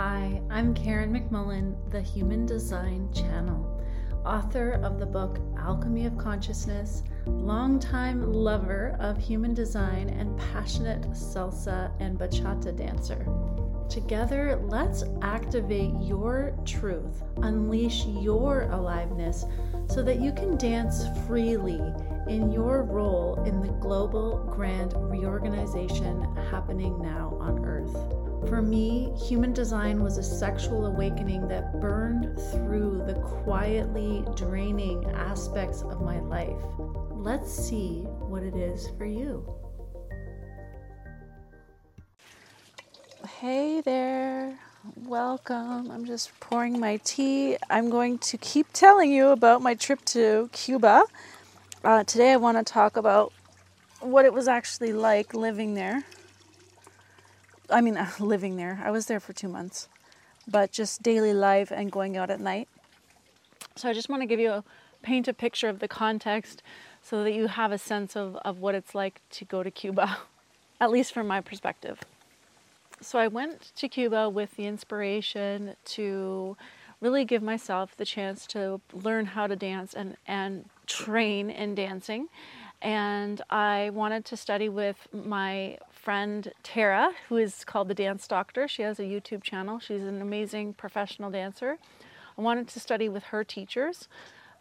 Hi, I'm Karen McMullen, the Human Design Channel, author of the book Alchemy of Consciousness, longtime lover of human design, and passionate salsa and bachata dancer. Together, let's activate your truth, unleash your aliveness so that you can dance freely in your role in the global grand reorganization happening now on Earth. For me, human design was a sexual awakening that burned through the quietly draining aspects of my life. Let's see what it is for you. Hey there, welcome. I'm just pouring my tea. I'm going to keep telling you about my trip to Cuba. Uh, today, I want to talk about what it was actually like living there. I mean, living there. I was there for two months, but just daily life and going out at night. So, I just want to give you a paint a picture of the context so that you have a sense of, of what it's like to go to Cuba, at least from my perspective so I went to Cuba with the inspiration to really give myself the chance to learn how to dance and, and train in dancing. And I wanted to study with my friend Tara, who is called the Dance Doctor. She has a YouTube channel. She's an amazing professional dancer. I wanted to study with her teachers,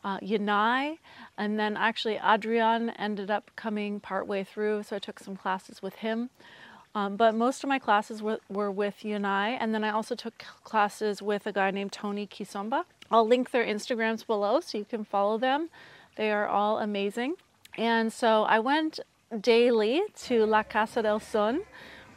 uh, Yanai, and then actually Adrian ended up coming partway through, so I took some classes with him. Um, but most of my classes were, were with Yunai, and then I also took classes with a guy named Tony Kisomba. I'll link their Instagrams below so you can follow them. They are all amazing. And so I went daily to La Casa del Son,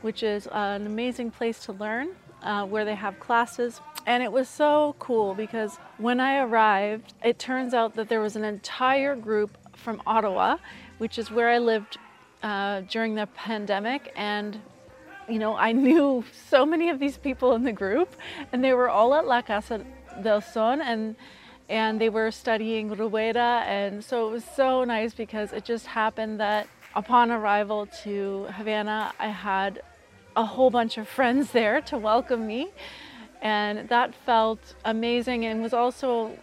which is an amazing place to learn, uh, where they have classes. And it was so cool because when I arrived, it turns out that there was an entire group from Ottawa, which is where I lived uh, during the pandemic, and you know, I knew so many of these people in the group, and they were all at La Casa del Son, and and they were studying Rueda, and so it was so nice because it just happened that upon arrival to Havana, I had a whole bunch of friends there to welcome me, and that felt amazing, and was also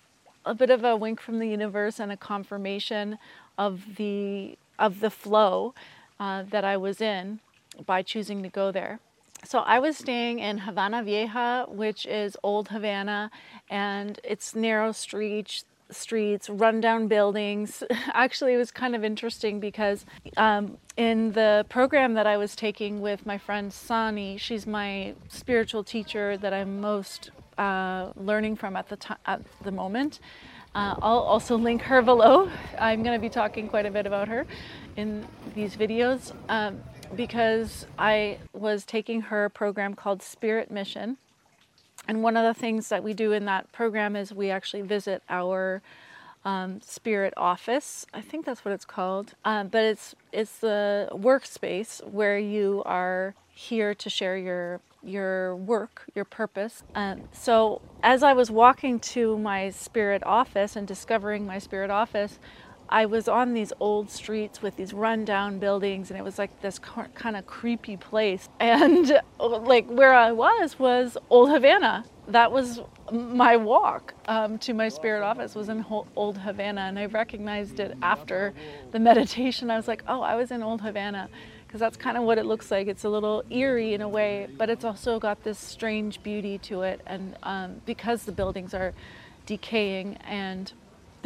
a bit of a wink from the universe and a confirmation of the of the flow uh, that I was in by choosing to go there. So I was staying in Havana Vieja, which is old Havana, and it's narrow streets, streets, rundown buildings. Actually, it was kind of interesting because um, in the program that I was taking with my friend Sani, she's my spiritual teacher that I'm most uh, learning from at the at the moment. Uh, I'll also link her below. I'm going to be talking quite a bit about her in these videos um, because I was taking her program called Spirit Mission. And one of the things that we do in that program is we actually visit our um, spirit office. I think that's what it's called. Um, but it's it's the workspace where you are here to share your your work, your purpose. Um, so, as I was walking to my spirit office and discovering my spirit office, I was on these old streets with these rundown buildings, and it was like this kind of creepy place. And like where I was was Old Havana. That was my walk um, to my spirit office was in Old Havana, and I recognized it after the meditation. I was like, oh, I was in Old Havana because that's kind of what it looks like. It's a little eerie in a way, but it's also got this strange beauty to it. And um, because the buildings are decaying and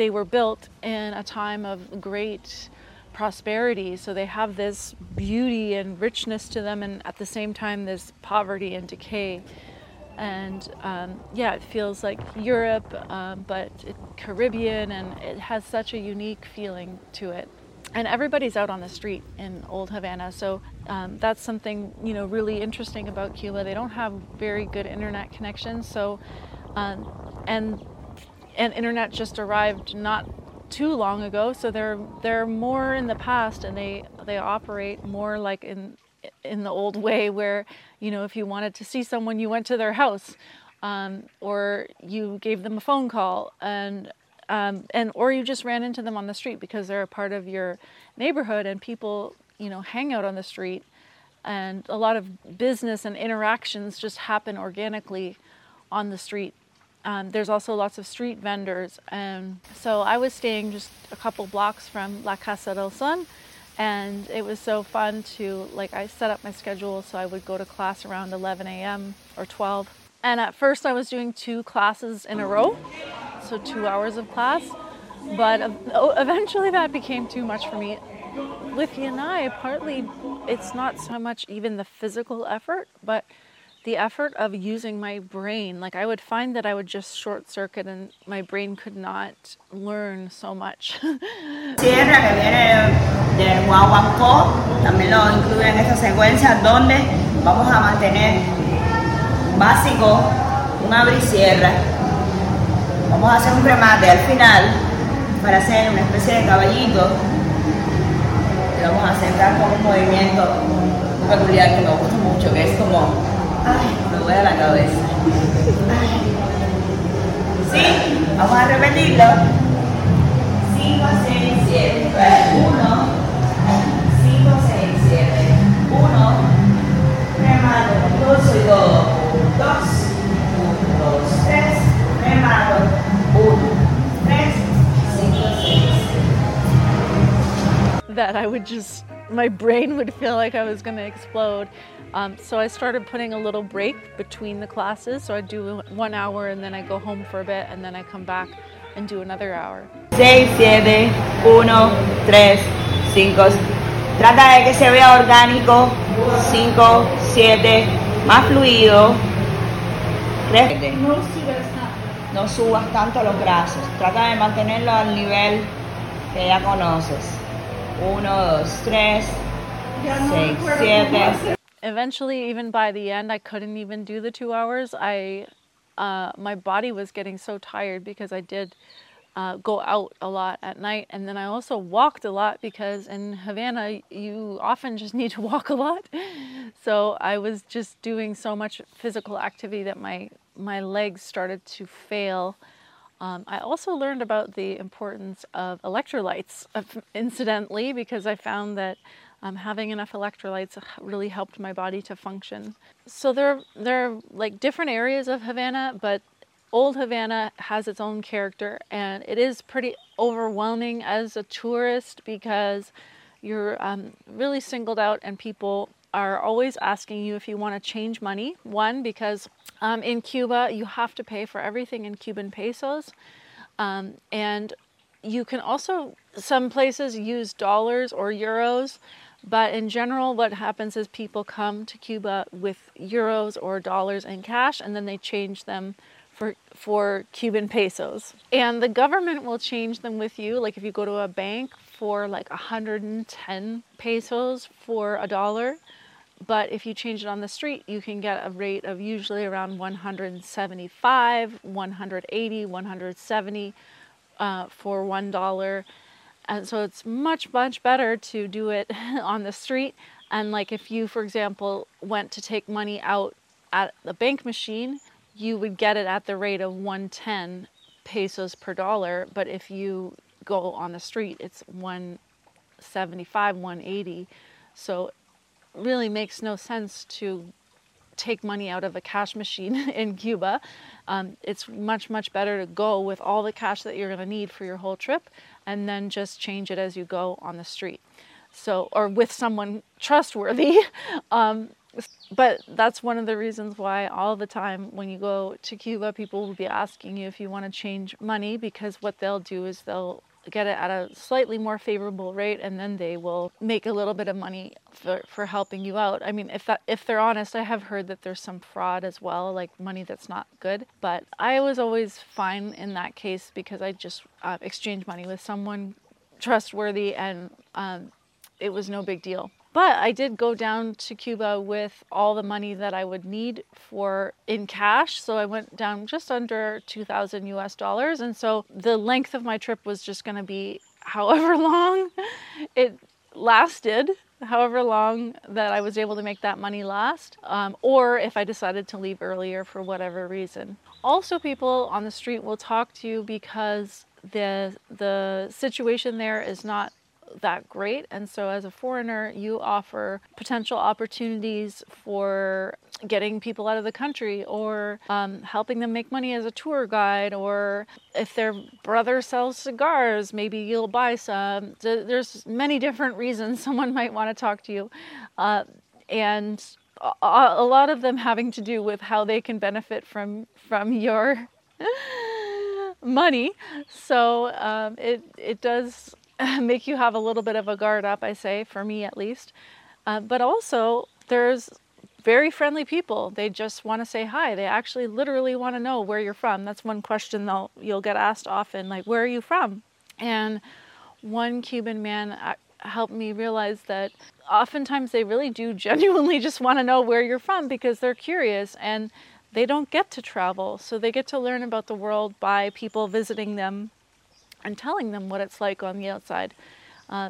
they were built in a time of great prosperity, so they have this beauty and richness to them, and at the same time, this poverty and decay. And um, yeah, it feels like Europe, um, but it, Caribbean, and it has such a unique feeling to it and everybody's out on the street in Old Havana. So um, that's something you know really interesting about Cuba. They don't have very good internet connections. So um, and and internet just arrived not too long ago. So they're they're more in the past, and they they operate more like in in the old way, where you know if you wanted to see someone, you went to their house. Um, or you gave them a phone call and um, and or you just ran into them on the street because they're a part of your neighborhood and people you know hang out on the street and a lot of business and interactions just happen organically on the street. Um, there's also lots of street vendors, and so I was staying just a couple blocks from La Casa del Son, and it was so fun to like I set up my schedule so I would go to class around 11 a.m. or 12. And at first I was doing two classes in a row, so two hours of class, but eventually that became too much for me. With and I, partly it's not so much even the physical effort, but the effort of using my brain. Like I would find that I would just short circuit and my brain could not learn so much. Sierra que viene del Guaguancó, también lo incluye en esta secuencia donde vamos a mantener básico un abre y cierra. Vamos a hacer un remate al final para hacer una especie de caballito. Y vamos a centrar con un movimiento peculiar que me gusta mucho, que es como Ay, me duele la cabeza. Sí, vamos a repetirlo. 5, 6, 7. 1, 5, 6, 7. 1, remato con y todo. 2, 1, 2, 3, remato. 1, 3, 5, 6. That I would just, my brain would feel like I was going to explode. Um, so I started putting a little break between the classes. So I do one hour and then I go home for a bit and then I come back and do another hour. 6, 7, 1, 3, 5. Trata de que se vea orgánico. 5, 7, más fluido. 3. No subas tanto los brazos. Trata de mantenerlo al nivel que ya conoces. 1, 2, 3, 6, 7 eventually, even by the end, I couldn't even do the two hours. I, uh, my body was getting so tired because I did uh, go out a lot at night, and then I also walked a lot because in Havana you often just need to walk a lot. So I was just doing so much physical activity that my my legs started to fail. Um, I also learned about the importance of electrolytes, incidentally, because I found that um, having enough electrolytes really helped my body to function. So there, there are like different areas of Havana, but Old Havana has its own character, and it is pretty overwhelming as a tourist because you're um, really singled out, and people are always asking you if you want to change money. One, because um, in Cuba you have to pay for everything in Cuban pesos, um, and you can also some places use dollars or euros but in general, what happens is people come to Cuba with euros or dollars in cash and then they change them for, for Cuban pesos. And the government will change them with you. Like if you go to a bank for like 110 pesos for a dollar, but if you change it on the street, you can get a rate of usually around 175, 180, 170 uh, for one dollar. And so it's much, much better to do it on the street. And like if you, for example, went to take money out at the bank machine, you would get it at the rate of 110 pesos per dollar. But if you go on the street, it's 175, 180. So really makes no sense to take money out of a cash machine in Cuba. Um, it's much, much better to go with all the cash that you're going to need for your whole trip and then just change it as you go on the street. So, or with someone trustworthy. um, but that's one of the reasons why all the time when you go to Cuba, people will be asking you if you want to change money because what they'll do is they'll get it at a slightly more favorable rate and then they will make a little bit of money for, for helping you out. I mean, if that if they're honest, I have heard that there's some fraud as well, like money that's not good. But I was always fine in that case because I just uh, exchanged money with someone trustworthy and um, it was no big deal. But I did go down to Cuba with all the money that I would need for in cash. So I went down just under 2000 US dollars. And so the length of my trip was just going to be however long it lasted, however long that I was able to make that money last, um, or if I decided to leave earlier for whatever reason. Also, people on the street will talk to you because the the situation there is not that great. And so, as a foreigner, you offer potential opportunities for getting people out of the country or um, helping them make money as a tour guide. Or if their brother sells cigars, maybe you'll buy some. There's many different reasons someone might want to talk to you. Uh, and a lot of them having to do with how they can benefit from from your money. So um, it it does make you have a little bit of a guard up, I say, for me at least. Uh, but also, there's very friendly people. They just want to say hi. They actually literally want to know where you're from. That's one question they'll you'll get asked often, like, "Where are you from?" And one Cuban man uh, helped me realize that oftentimes they really do genuinely just want to know where you're from because they're curious and they don't get to travel. So they get to learn about the world by people visiting them and telling them what it's like on the outside. Uh,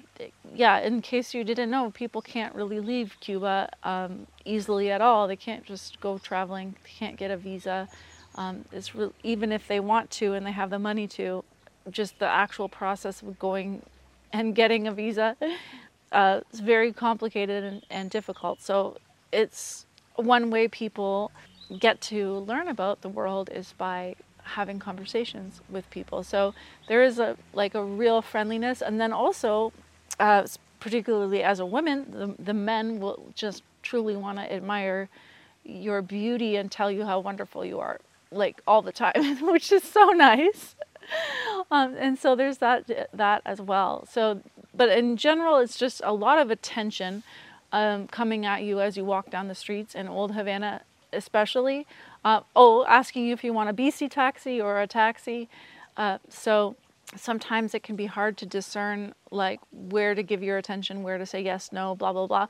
yeah, in case you didn't know, people can't really leave Cuba um, easily at all. They can't just go traveling. They can't get a visa. Um, it's re- even if they want to and they have the money to, just the actual process of going and getting a visa uh, is very complicated and, and difficult. So it's one way people get to learn about the world is by having conversations with people. So there is a like a real friendliness, and then also, uh, particularly as a woman, the the men will just truly want to admire your beauty and tell you how wonderful you are, like all the time, which is so nice. Um, and so there's that that as well. So, but in general, it's just a lot of attention um, coming at you as you walk down the streets in Old Havana, especially. Uh, oh, asking you if you want a bici taxi or a taxi. Uh, so sometimes it can be hard to discern like where to give your attention, where to say yes, no, blah blah blah.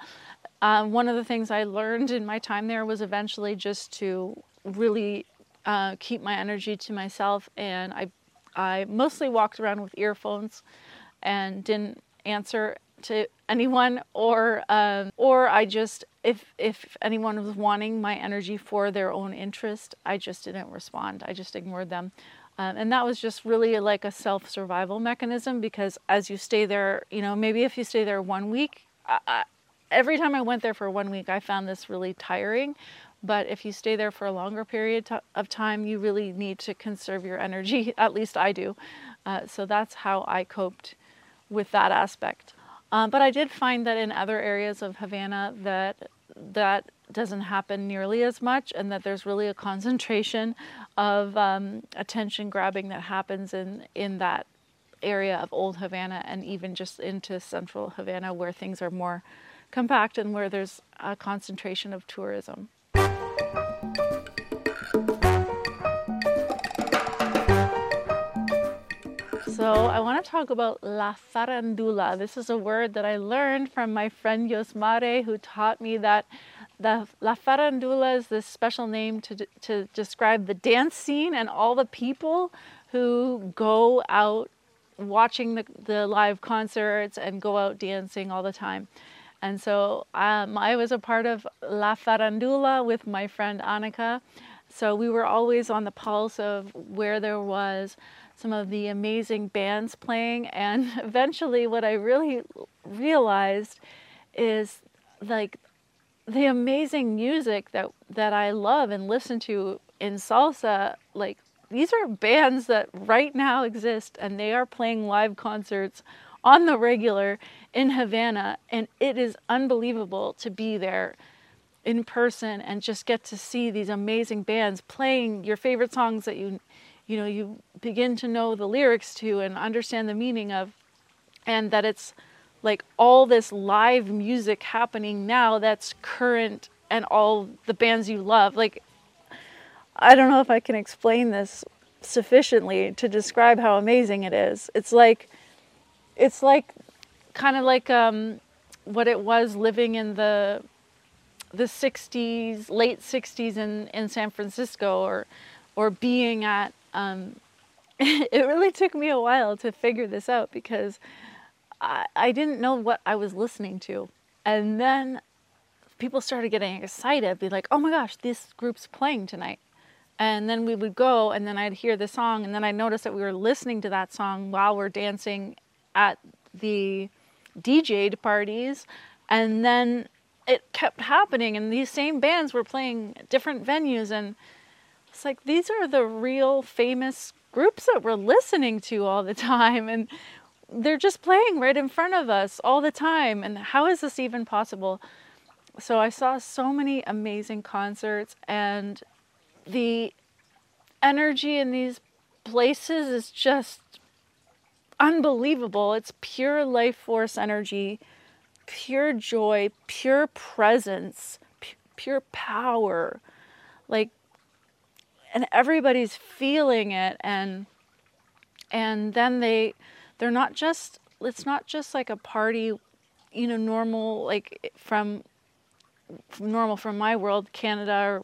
Uh, one of the things I learned in my time there was eventually just to really uh, keep my energy to myself, and I I mostly walked around with earphones and didn't answer to anyone or um, or I just if if anyone was wanting my energy for their own interest, I just didn't respond. I just ignored them. Um, and that was just really like a self survival mechanism because as you stay there, you know, maybe if you stay there one week, I, I, every time I went there for one week, I found this really tiring. But if you stay there for a longer period of time, you really need to conserve your energy. At least I do. Uh, so that's how I coped with that aspect. Um, but I did find that in other areas of Havana that that doesn't happen nearly as much, and that there's really a concentration of um, attention grabbing that happens in in that area of Old Havana and even just into Central Havana, where things are more compact and where there's a concentration of tourism. So, I want to talk about la farandula. This is a word that I learned from my friend Yosmare, who taught me that the la farandula is this special name to, to describe the dance scene and all the people who go out watching the, the live concerts and go out dancing all the time. And so um, I was a part of La Farandula with my friend Annika. So we were always on the pulse of where there was some of the amazing bands playing. And eventually, what I really realized is like the amazing music that, that I love and listen to in salsa. Like, these are bands that right now exist and they are playing live concerts on the regular in Havana. And it is unbelievable to be there in person and just get to see these amazing bands playing your favorite songs that you you know you begin to know the lyrics to and understand the meaning of and that it's like all this live music happening now that's current and all the bands you love. Like i don't know if i can explain this sufficiently to describe how amazing it is. It's like it's like kind of like um, what it was living in the the 60s late 60s in, in san francisco or or being at um, it really took me a while to figure this out because I, I didn't know what I was listening to. And then people started getting excited, be like, oh my gosh, this group's playing tonight. And then we would go, and then I'd hear the song, and then I noticed that we were listening to that song while we're dancing at the DJ'd parties, and then it kept happening, and these same bands were playing different venues, and it's like these are the real famous groups that we're listening to all the time, and they're just playing right in front of us all the time. And how is this even possible? So I saw so many amazing concerts, and the energy in these places is just unbelievable. It's pure life force energy, pure joy, pure presence, pure power. Like and everybody's feeling it and and then they they're not just it's not just like a party you know normal like from, from normal from my world canada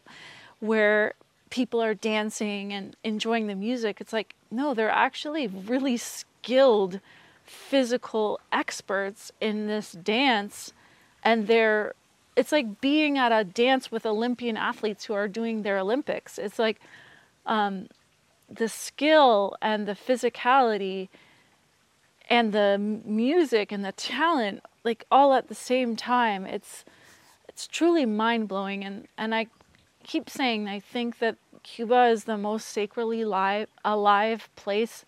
where people are dancing and enjoying the music. It's like no they're actually really skilled physical experts in this dance and they're it's like being at a dance with Olympian athletes who are doing their Olympics. It's like um, the skill and the physicality and the music and the talent, like all at the same time. It's it's truly mind blowing, and and I keep saying I think that Cuba is the most sacredly live, alive place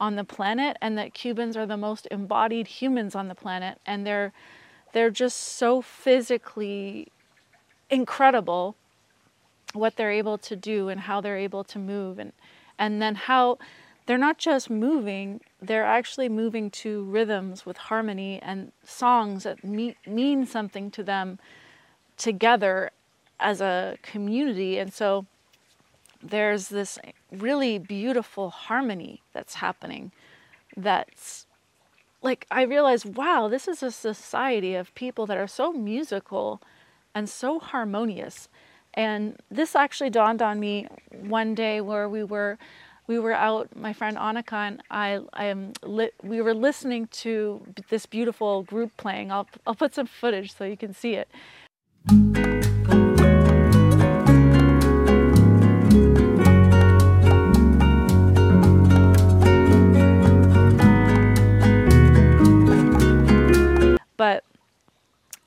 on the planet, and that Cubans are the most embodied humans on the planet, and they're they're just so physically incredible what they're able to do and how they're able to move. And and then how they're not just moving they're actually moving to rhythms with harmony and songs that me- mean something to them together as a community. And so there's this really beautiful harmony that's happening that's like I realized, wow, this is a society of people that are so musical and so harmonious. And this actually dawned on me one day where we were we were out, my friend Annika and I, I am li- we were listening to this beautiful group playing. I'll, I'll put some footage so you can see it. But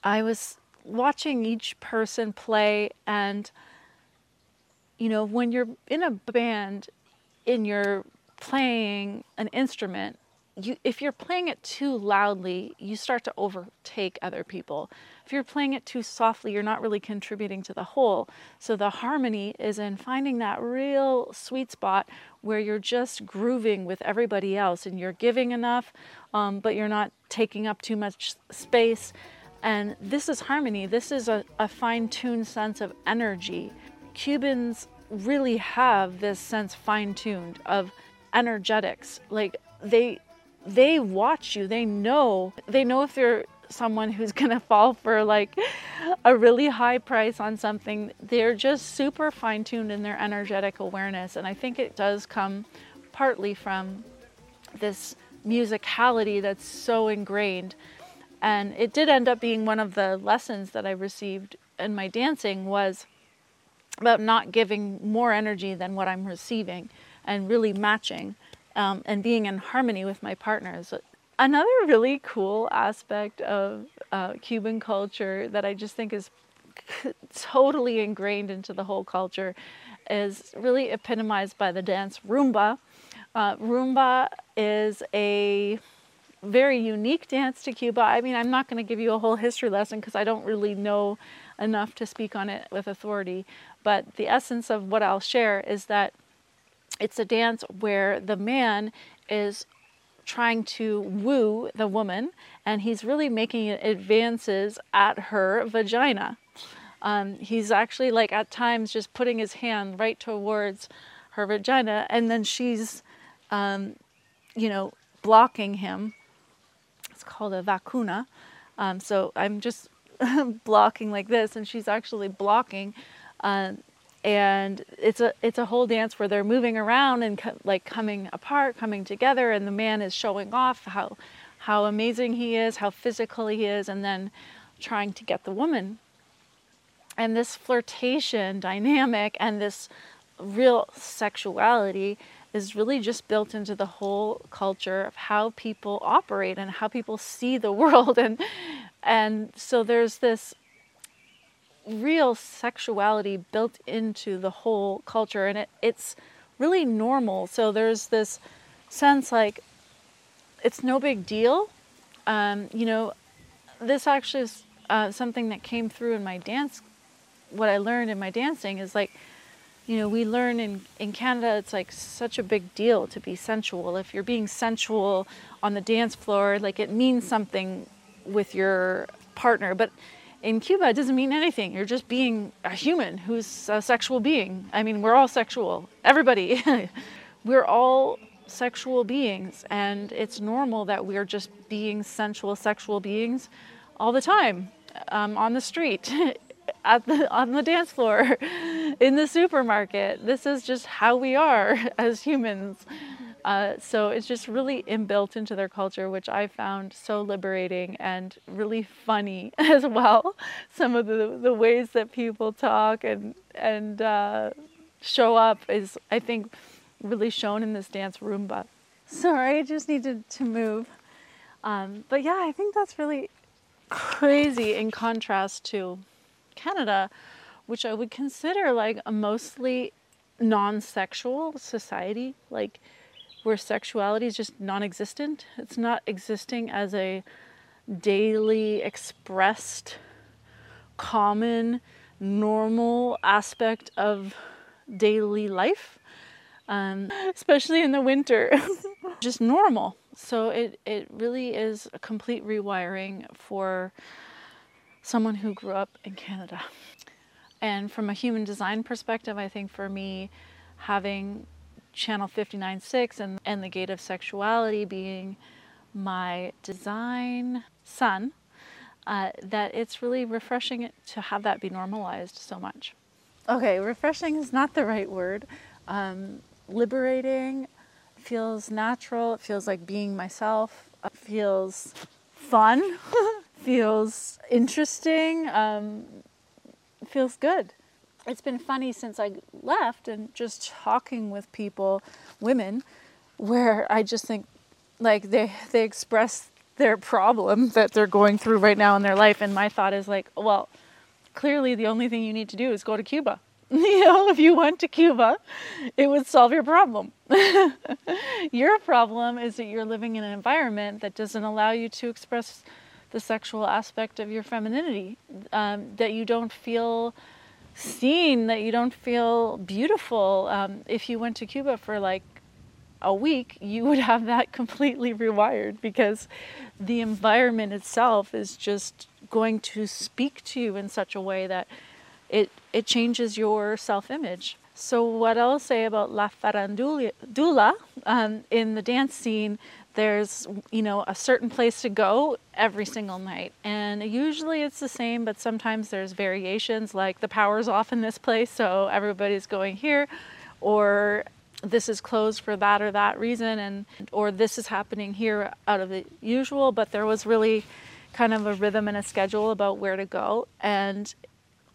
I was watching each person play and you know when you're in a band and you're playing an instrument you if you're playing it too loudly you start to overtake other people if you're playing it too softly you're not really contributing to the whole so the harmony is in finding that real sweet spot where you're just grooving with everybody else and you're giving enough um, but you're not taking up too much space and this is harmony this is a, a fine-tuned sense of energy cubans really have this sense fine-tuned of energetics like they they watch you. They know. They know if you're someone who's going to fall for like a really high price on something. They're just super fine tuned in their energetic awareness. And I think it does come partly from this musicality that's so ingrained. And it did end up being one of the lessons that I received in my dancing was about not giving more energy than what I'm receiving and really matching um, and being in harmony with my partners. Another really cool aspect of uh, Cuban culture that I just think is totally ingrained into the whole culture is really epitomized by the dance rumba. Uh, rumba is a very unique dance to Cuba. I mean, I'm not going to give you a whole history lesson because I don't really know enough to speak on it with authority. But the essence of what I'll share is that it's a dance where the man is trying to woo the woman and he's really making advances at her vagina. Um, he's actually like at times just putting his hand right towards her vagina and then she's, um, you know, blocking him. It's called a vacuna. Um, so I'm just blocking like this and she's actually blocking. Uh, and it's a it's a whole dance where they're moving around and co- like coming apart, coming together, and the man is showing off how how amazing he is, how physical he is, and then trying to get the woman. And this flirtation dynamic and this real sexuality is really just built into the whole culture of how people operate and how people see the world and and so there's this real sexuality built into the whole culture and it, it's really normal so there's this sense like it's no big deal um, you know this actually is uh, something that came through in my dance what i learned in my dancing is like you know, we learn in, in Canada, it's like such a big deal to be sensual. If you're being sensual on the dance floor, like it means something with your partner. But in Cuba, it doesn't mean anything. You're just being a human who's a sexual being. I mean, we're all sexual. Everybody. we're all sexual beings. And it's normal that we're just being sensual, sexual beings all the time um, on the street. at the on the dance floor in the supermarket this is just how we are as humans uh, so it's just really inbuilt into their culture which i found so liberating and really funny as well. Some of the, the ways that people talk and and uh, show up is i think really shown in this dance rumba. Sorry i just needed to move. Um, but yeah i think that's really crazy in contrast to Canada, which I would consider like a mostly non sexual society, like where sexuality is just non existent. It's not existing as a daily expressed, common, normal aspect of daily life, um, especially in the winter. just normal. So it, it really is a complete rewiring for someone who grew up in Canada. And from a human design perspective, I think for me, having channel 59.6 and, and the gate of sexuality being my design sun, uh, that it's really refreshing to have that be normalized so much. Okay, refreshing is not the right word. Um, liberating feels natural, it feels like being myself, it feels fun. feels interesting, um, feels good. It's been funny since I left and just talking with people, women, where I just think like they they express their problem that they're going through right now in their life and my thought is like, well, clearly the only thing you need to do is go to Cuba. you know, if you went to Cuba, it would solve your problem. your problem is that you're living in an environment that doesn't allow you to express the sexual aspect of your femininity, um, that you don't feel seen, that you don't feel beautiful. Um, if you went to Cuba for like a week, you would have that completely rewired because the environment itself is just going to speak to you in such a way that it it changes your self-image. So what I'll say about La Farandula um, in the dance scene there's you know a certain place to go every single night. And usually it's the same but sometimes there's variations like the power's off in this place so everybody's going here or this is closed for that or that reason and or this is happening here out of the usual. But there was really kind of a rhythm and a schedule about where to go. And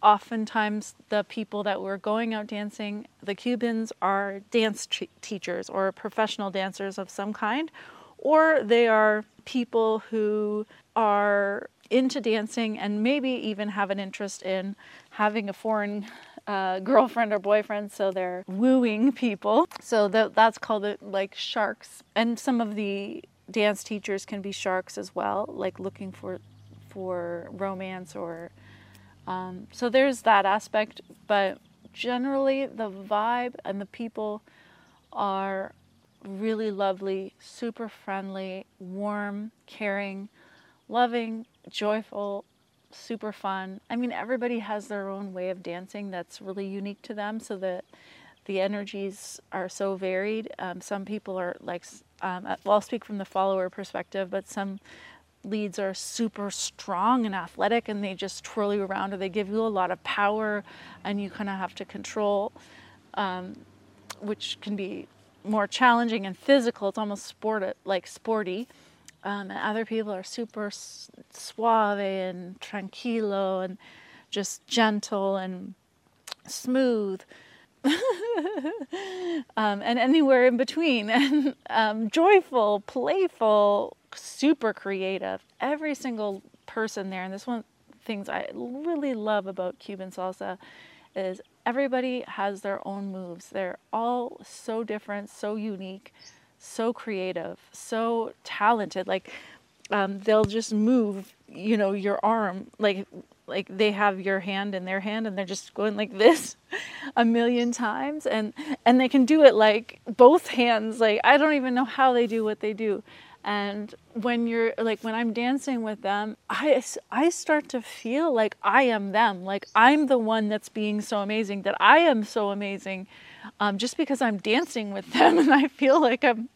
oftentimes the people that were going out dancing the cubans are dance t- teachers or professional dancers of some kind or they are people who are into dancing and maybe even have an interest in having a foreign uh, girlfriend or boyfriend, so they're wooing people. So that, that's called it like sharks. And some of the dance teachers can be sharks as well, like looking for for romance or. Um, so there's that aspect, but generally the vibe and the people are really lovely, super friendly, warm, caring, loving, joyful, super fun. I mean, everybody has their own way of dancing that's really unique to them, so that the energies are so varied. Um, some people are like, um, well, I'll speak from the follower perspective, but some leads are super strong and athletic and they just twirl you around or they give you a lot of power and you kind of have to control, um, which can be more challenging and physical. It's almost sport like sporty. Um, and other people are super suave and tranquilo and just gentle and smooth. um, and anywhere in between, and um, joyful, playful, super creative. Every single person there, and this one things I really love about Cuban salsa is everybody has their own moves. They're all so different, so unique, so creative, so talented. Like um, they'll just move, you know, your arm like like they have your hand in their hand and they're just going like this a million times and and they can do it like both hands like i don't even know how they do what they do and when you're like when i'm dancing with them i i start to feel like i am them like i'm the one that's being so amazing that i am so amazing um, just because i'm dancing with them. And i feel like i'm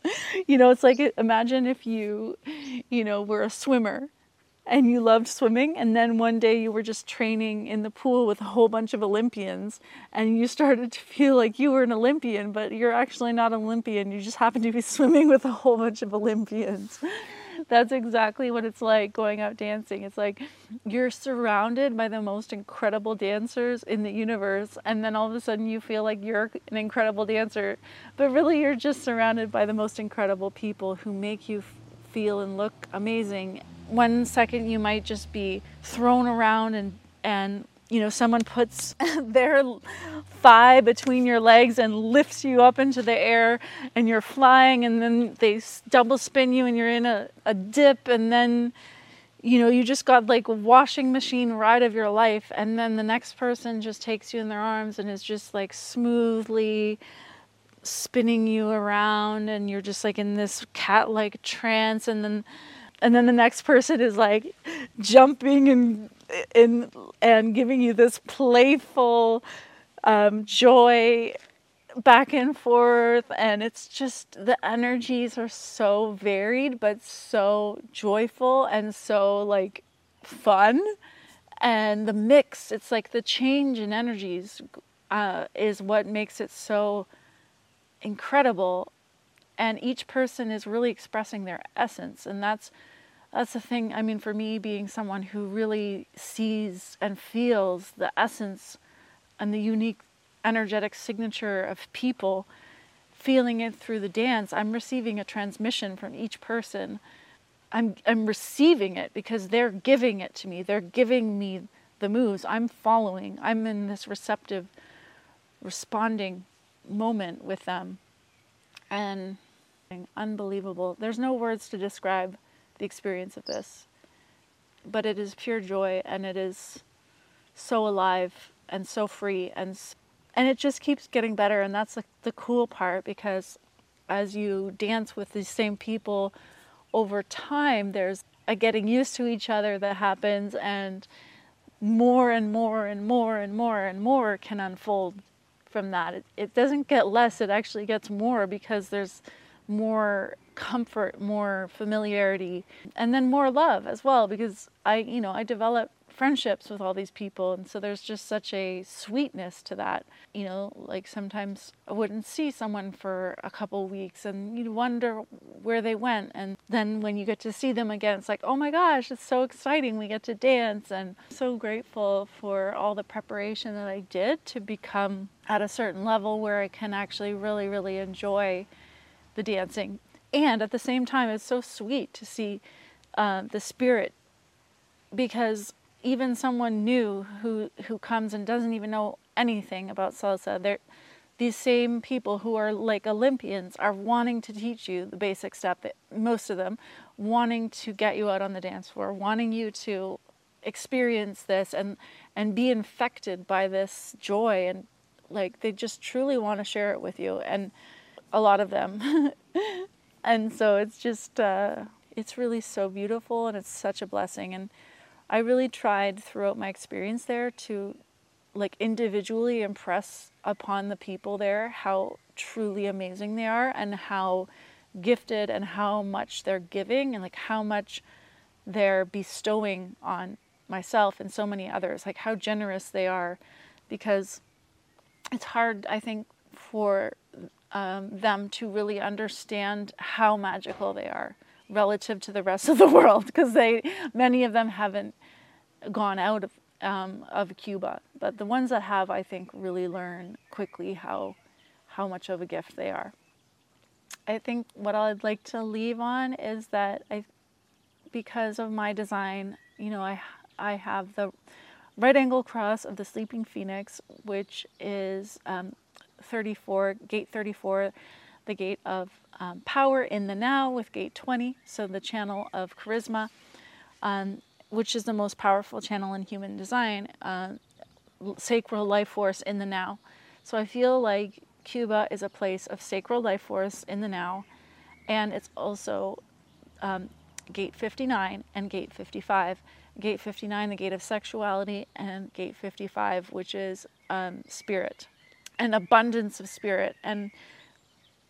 you know it's like imagine if you you know were a swimmer and you loved swimming and then one day you were just training in the pool with a whole bunch of olympians and you started to feel like you were an olympian but you're actually not an olympian. You just happen to be swimming with a whole bunch of olympians. That's exactly what it's like going out dancing. It's like you're surrounded by the most incredible dancers in the universe and then all of a sudden you feel like you're an incredible dancer but really you're just surrounded by the most incredible people who make you feel and look amazing one second you might just be thrown around and and you know someone puts their thigh between your legs and lifts you up into the air and you're flying and then they double spin you and you're in a, a dip and then you know you just got like washing machine ride of your life and then the next person just takes you in their arms and is just like smoothly spinning you around and you're just like in this cat like trance and then and then the next person is like jumping and and and giving you this playful um, joy back and forth. And it's just the energies are so varied but so joyful and so like fun. And the mix it's like the change in energies uh, is what makes it so incredible. And each person is really expressing their essence. And that's that's the thing. I mean, for me, being someone who really sees and feels the essence and the unique energetic signature of people, feeling it through the dance, I'm receiving a transmission from each person. I'm, I'm receiving it because they're giving it to me. They're giving me the moves. I'm following. I'm in this receptive, responding moment with them. And unbelievable. There's no words to describe the experience of this. But it is pure joy and it is so alive and so free and and it just keeps getting better and that's the, the cool part because as you dance with these same people over time there's a getting used to each other that happens and more and more and more and more and more can unfold from that it, it doesn't get less it actually gets more because there's more comfort, more familiarity, and then more love as well because I, you know, I develop friendships with all these people and so there's just such a sweetness to that. You know, like sometimes I wouldn't see someone for a couple weeks and you'd wonder where they went and then when you get to see them again it's like, "Oh my gosh, it's so exciting. We get to dance." And so grateful for all the preparation that I did to become at a certain level where I can actually really really enjoy the dancing. And at the same time, it's so sweet to see uh, the spirit because even someone new who, who comes and doesn't even know anything about salsa, these same people who are like Olympians are wanting to teach you the basic step, that most of them wanting to get you out on the dance floor, wanting you to experience this and and be infected by this joy and like they just truly want to share it with you and a lot of them. and so it's just, uh, it's really so beautiful and it's such a blessing. And I really tried throughout my experience there to like individually impress upon the people there how truly amazing they are and how gifted and how much they're giving and like how much they're bestowing on myself and so many others like how generous they are because it's hard i think for um, them to really understand how magical they are relative to the rest of the world because they many of them haven't gone out of um, of Cuba, but the ones that have, I think, really learn quickly how how much of a gift they are. I think what I'd like to leave on is that I, because of my design, you know, I I have the right angle cross of the sleeping phoenix, which is um, 34 gate 34, the gate of um, power in the now with gate 20, so the channel of charisma, um, which is the most powerful channel in human design, uh, sacral life force in the now. So I feel like Cuba is a place of sacral life force in the now, and it's also um, gate 59 and gate 55. Gate 59, the gate of sexuality, and gate 55, which is um, spirit, an abundance of spirit. And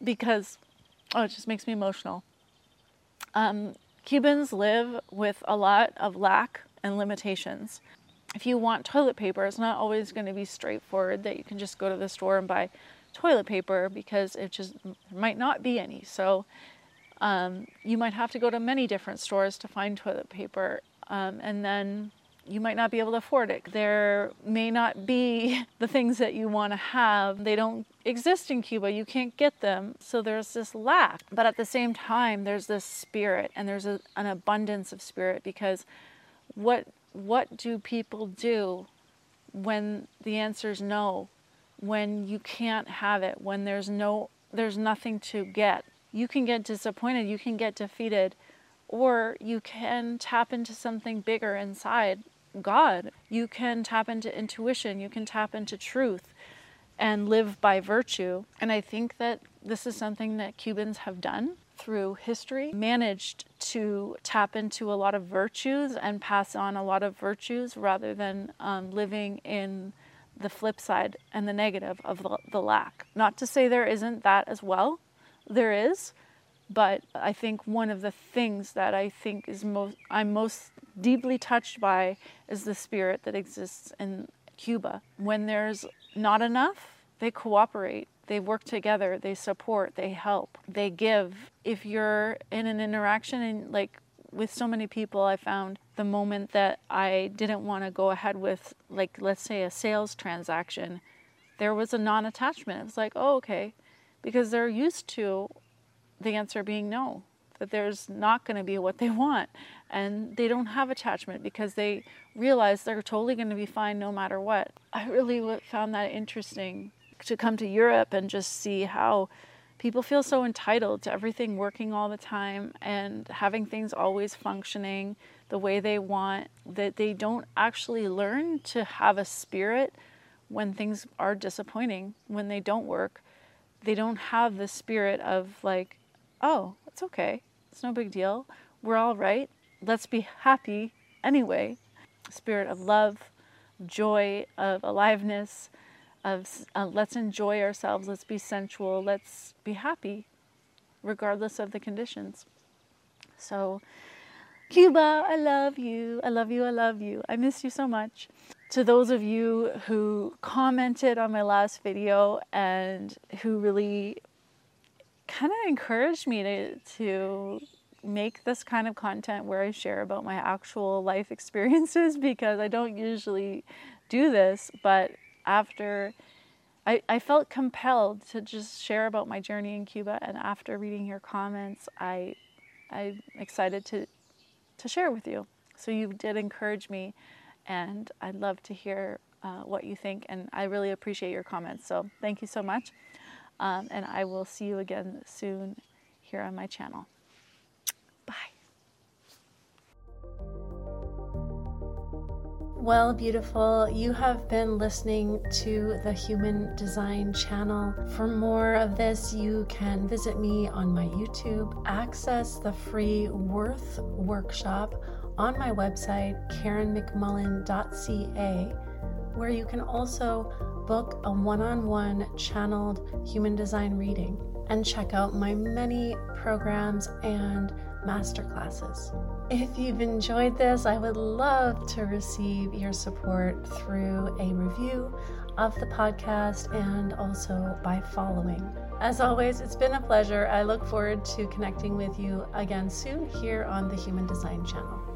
because oh, it just makes me emotional. Um, Cubans live with a lot of lack and limitations. If you want toilet paper, it's not always going to be straightforward that you can just go to the store and buy toilet paper because it just might not be any. So um, you might have to go to many different stores to find toilet paper. Um, and then you might not be able to afford it. There may not be the things that you want to have. They don't exist in Cuba. You can't get them. So there's this lack. But at the same time, there's this spirit and there's a, an abundance of spirit because what what do people do when the answer is no? When you can't have it, when there's no there's nothing to get. You can get disappointed, you can get defeated, or you can tap into something bigger inside God. You can tap into intuition, you can tap into truth and live by virtue. And I think that this is something that Cubans have done through history, managed to tap into a lot of virtues and pass on a lot of virtues rather than um, living in the flip side and the negative of the, the lack. Not to say there isn't that as well, there is, but I think one of the things that I think is most I'm most deeply touched by is the spirit that exists in Cuba. When there's not enough, they cooperate, they work together, they support, they help, they give. If you're in an interaction and like with so many people, I found the moment that I didn't want to go ahead with, like, let's say a sales transaction, there was a non attachment. It was like, oh, okay. Because they're used to the answer being no, that there's not going to be what they want. And they don't have attachment because they realize they're totally going to be fine no matter what. I really found that interesting to come to Europe and just see how people feel so entitled to everything working all the time and having things always functioning the way they want, that they don't actually learn to have a spirit when things are disappointing, when they don't work. They don't have the spirit of, like, oh, it's okay. It's no big deal. We're all right. Let's be happy anyway. Spirit of love, joy, of aliveness, of uh, let's enjoy ourselves, let's be sensual, let's be happy, regardless of the conditions. So, Cuba, I love you. I love you. I love you. I miss you so much. To those of you who commented on my last video and who really kind of encouraged me to, to make this kind of content where I share about my actual life experiences because I don't usually do this, but after I, I felt compelled to just share about my journey in Cuba and after reading your comments I I'm excited to to share with you. So you did encourage me and I'd love to hear uh, what you think and I really appreciate your comments. So thank you so much. Um, and I will see you again soon here on my channel. Bye. Well, beautiful, you have been listening to the Human Design channel. For more of this, you can visit me on my YouTube, access the free Worth workshop on my website, karenmcmullen.ca, where you can also book a one on one channeled human design reading and check out my many programs and masterclasses. If you've enjoyed this, I would love to receive your support through a review of the podcast and also by following. As always, it's been a pleasure. I look forward to connecting with you again soon here on the Human Design channel.